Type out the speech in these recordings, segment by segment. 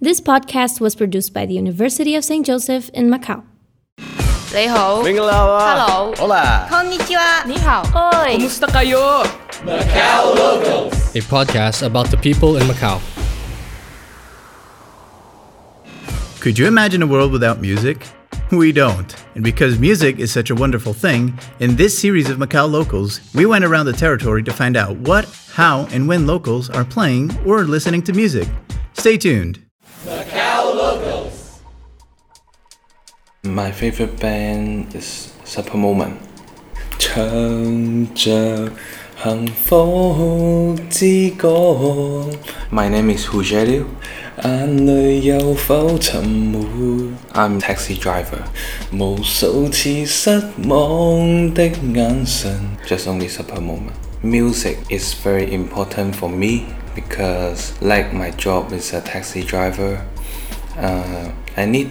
This podcast was produced by the University of St. Joseph in Macau. 你好，明啦嘛 Hello Hola こんにちは。你好。 Kumusta kayo? a podcast about the people in Macau. Could you imagine a world without music? We don't. And because music is such a wonderful thing, in this series of Macau Locals, we went around the territory to find out what, how, and when locals are playing or listening to music. Stay tuned. My favorite band is Supper my name is Rogerio。眼淚有否沉沒？I'm taxi driver。無數次失望的眼神。Just only Supper Moment。Music is very important for me because, like my job is a taxi driver, uh, I need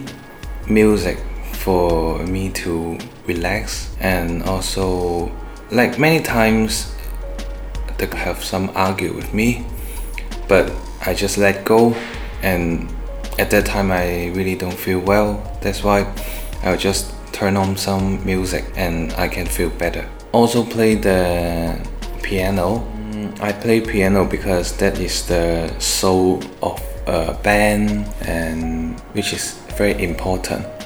music for me to relax and also like many times they have some argue with me but i just let go and at that time i really don't feel well. That's why i'll just turn on some music and i can feel better. Also play the piano. Mm, i play piano because that is the soul of a band and which is very important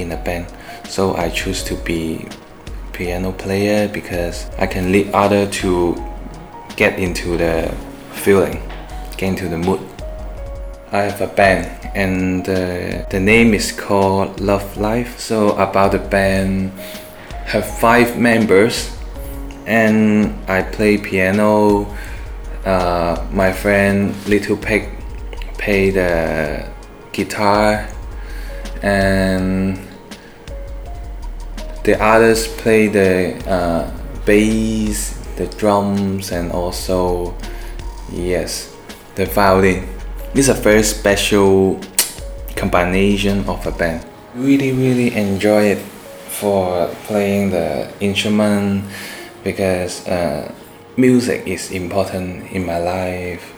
in a band. So I choose to be piano player because I can lead other to get into the feeling, get into the mood. I have a band and uh, the name is called Love Life. So about the band have five members and I play piano. Uh, my friend Little Pig play the guitar and the others play the uh, bass, the drums, and also yes, the violin. This is a very special combination of a band. Really, really enjoy it for playing the instrument because uh, music is important in my life,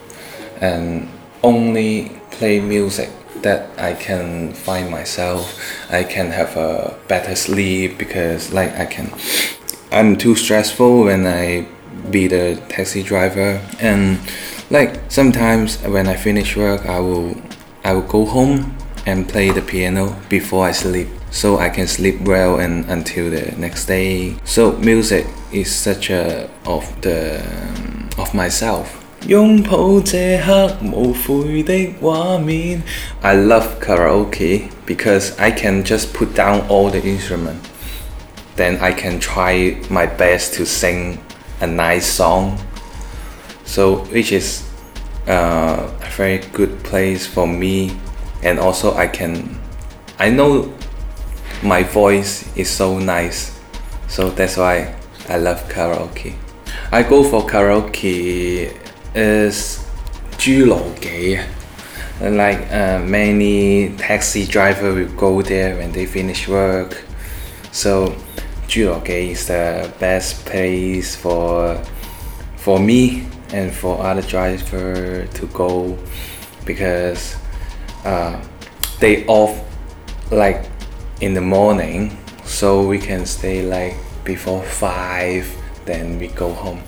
and only play music that I can find myself. I can have a better sleep because like I can I'm too stressful when I be the taxi driver and like sometimes when I finish work I will I will go home and play the piano before I sleep so I can sleep well and until the next day. So music is such a of the of myself 拥抱这刻无悔的画面。I love karaoke because I can just put down all the instrument. Then I can try my best to sing a nice song. So which is uh, a very good place for me, and also I can. I know my voice is so nice, so that's why I love karaoke. I go for karaoke is Julongge. Like uh, many taxi driver will go there when they finish work. So Julongge is the best place for for me and for other driver to go because uh, they off like in the morning so we can stay like before five then we go home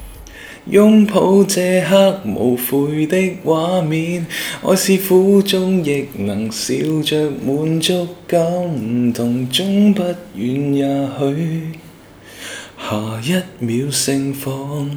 拥抱这刻无悔的画面，爱是苦中亦能笑着满足感動，終不远也许下一秒盛放。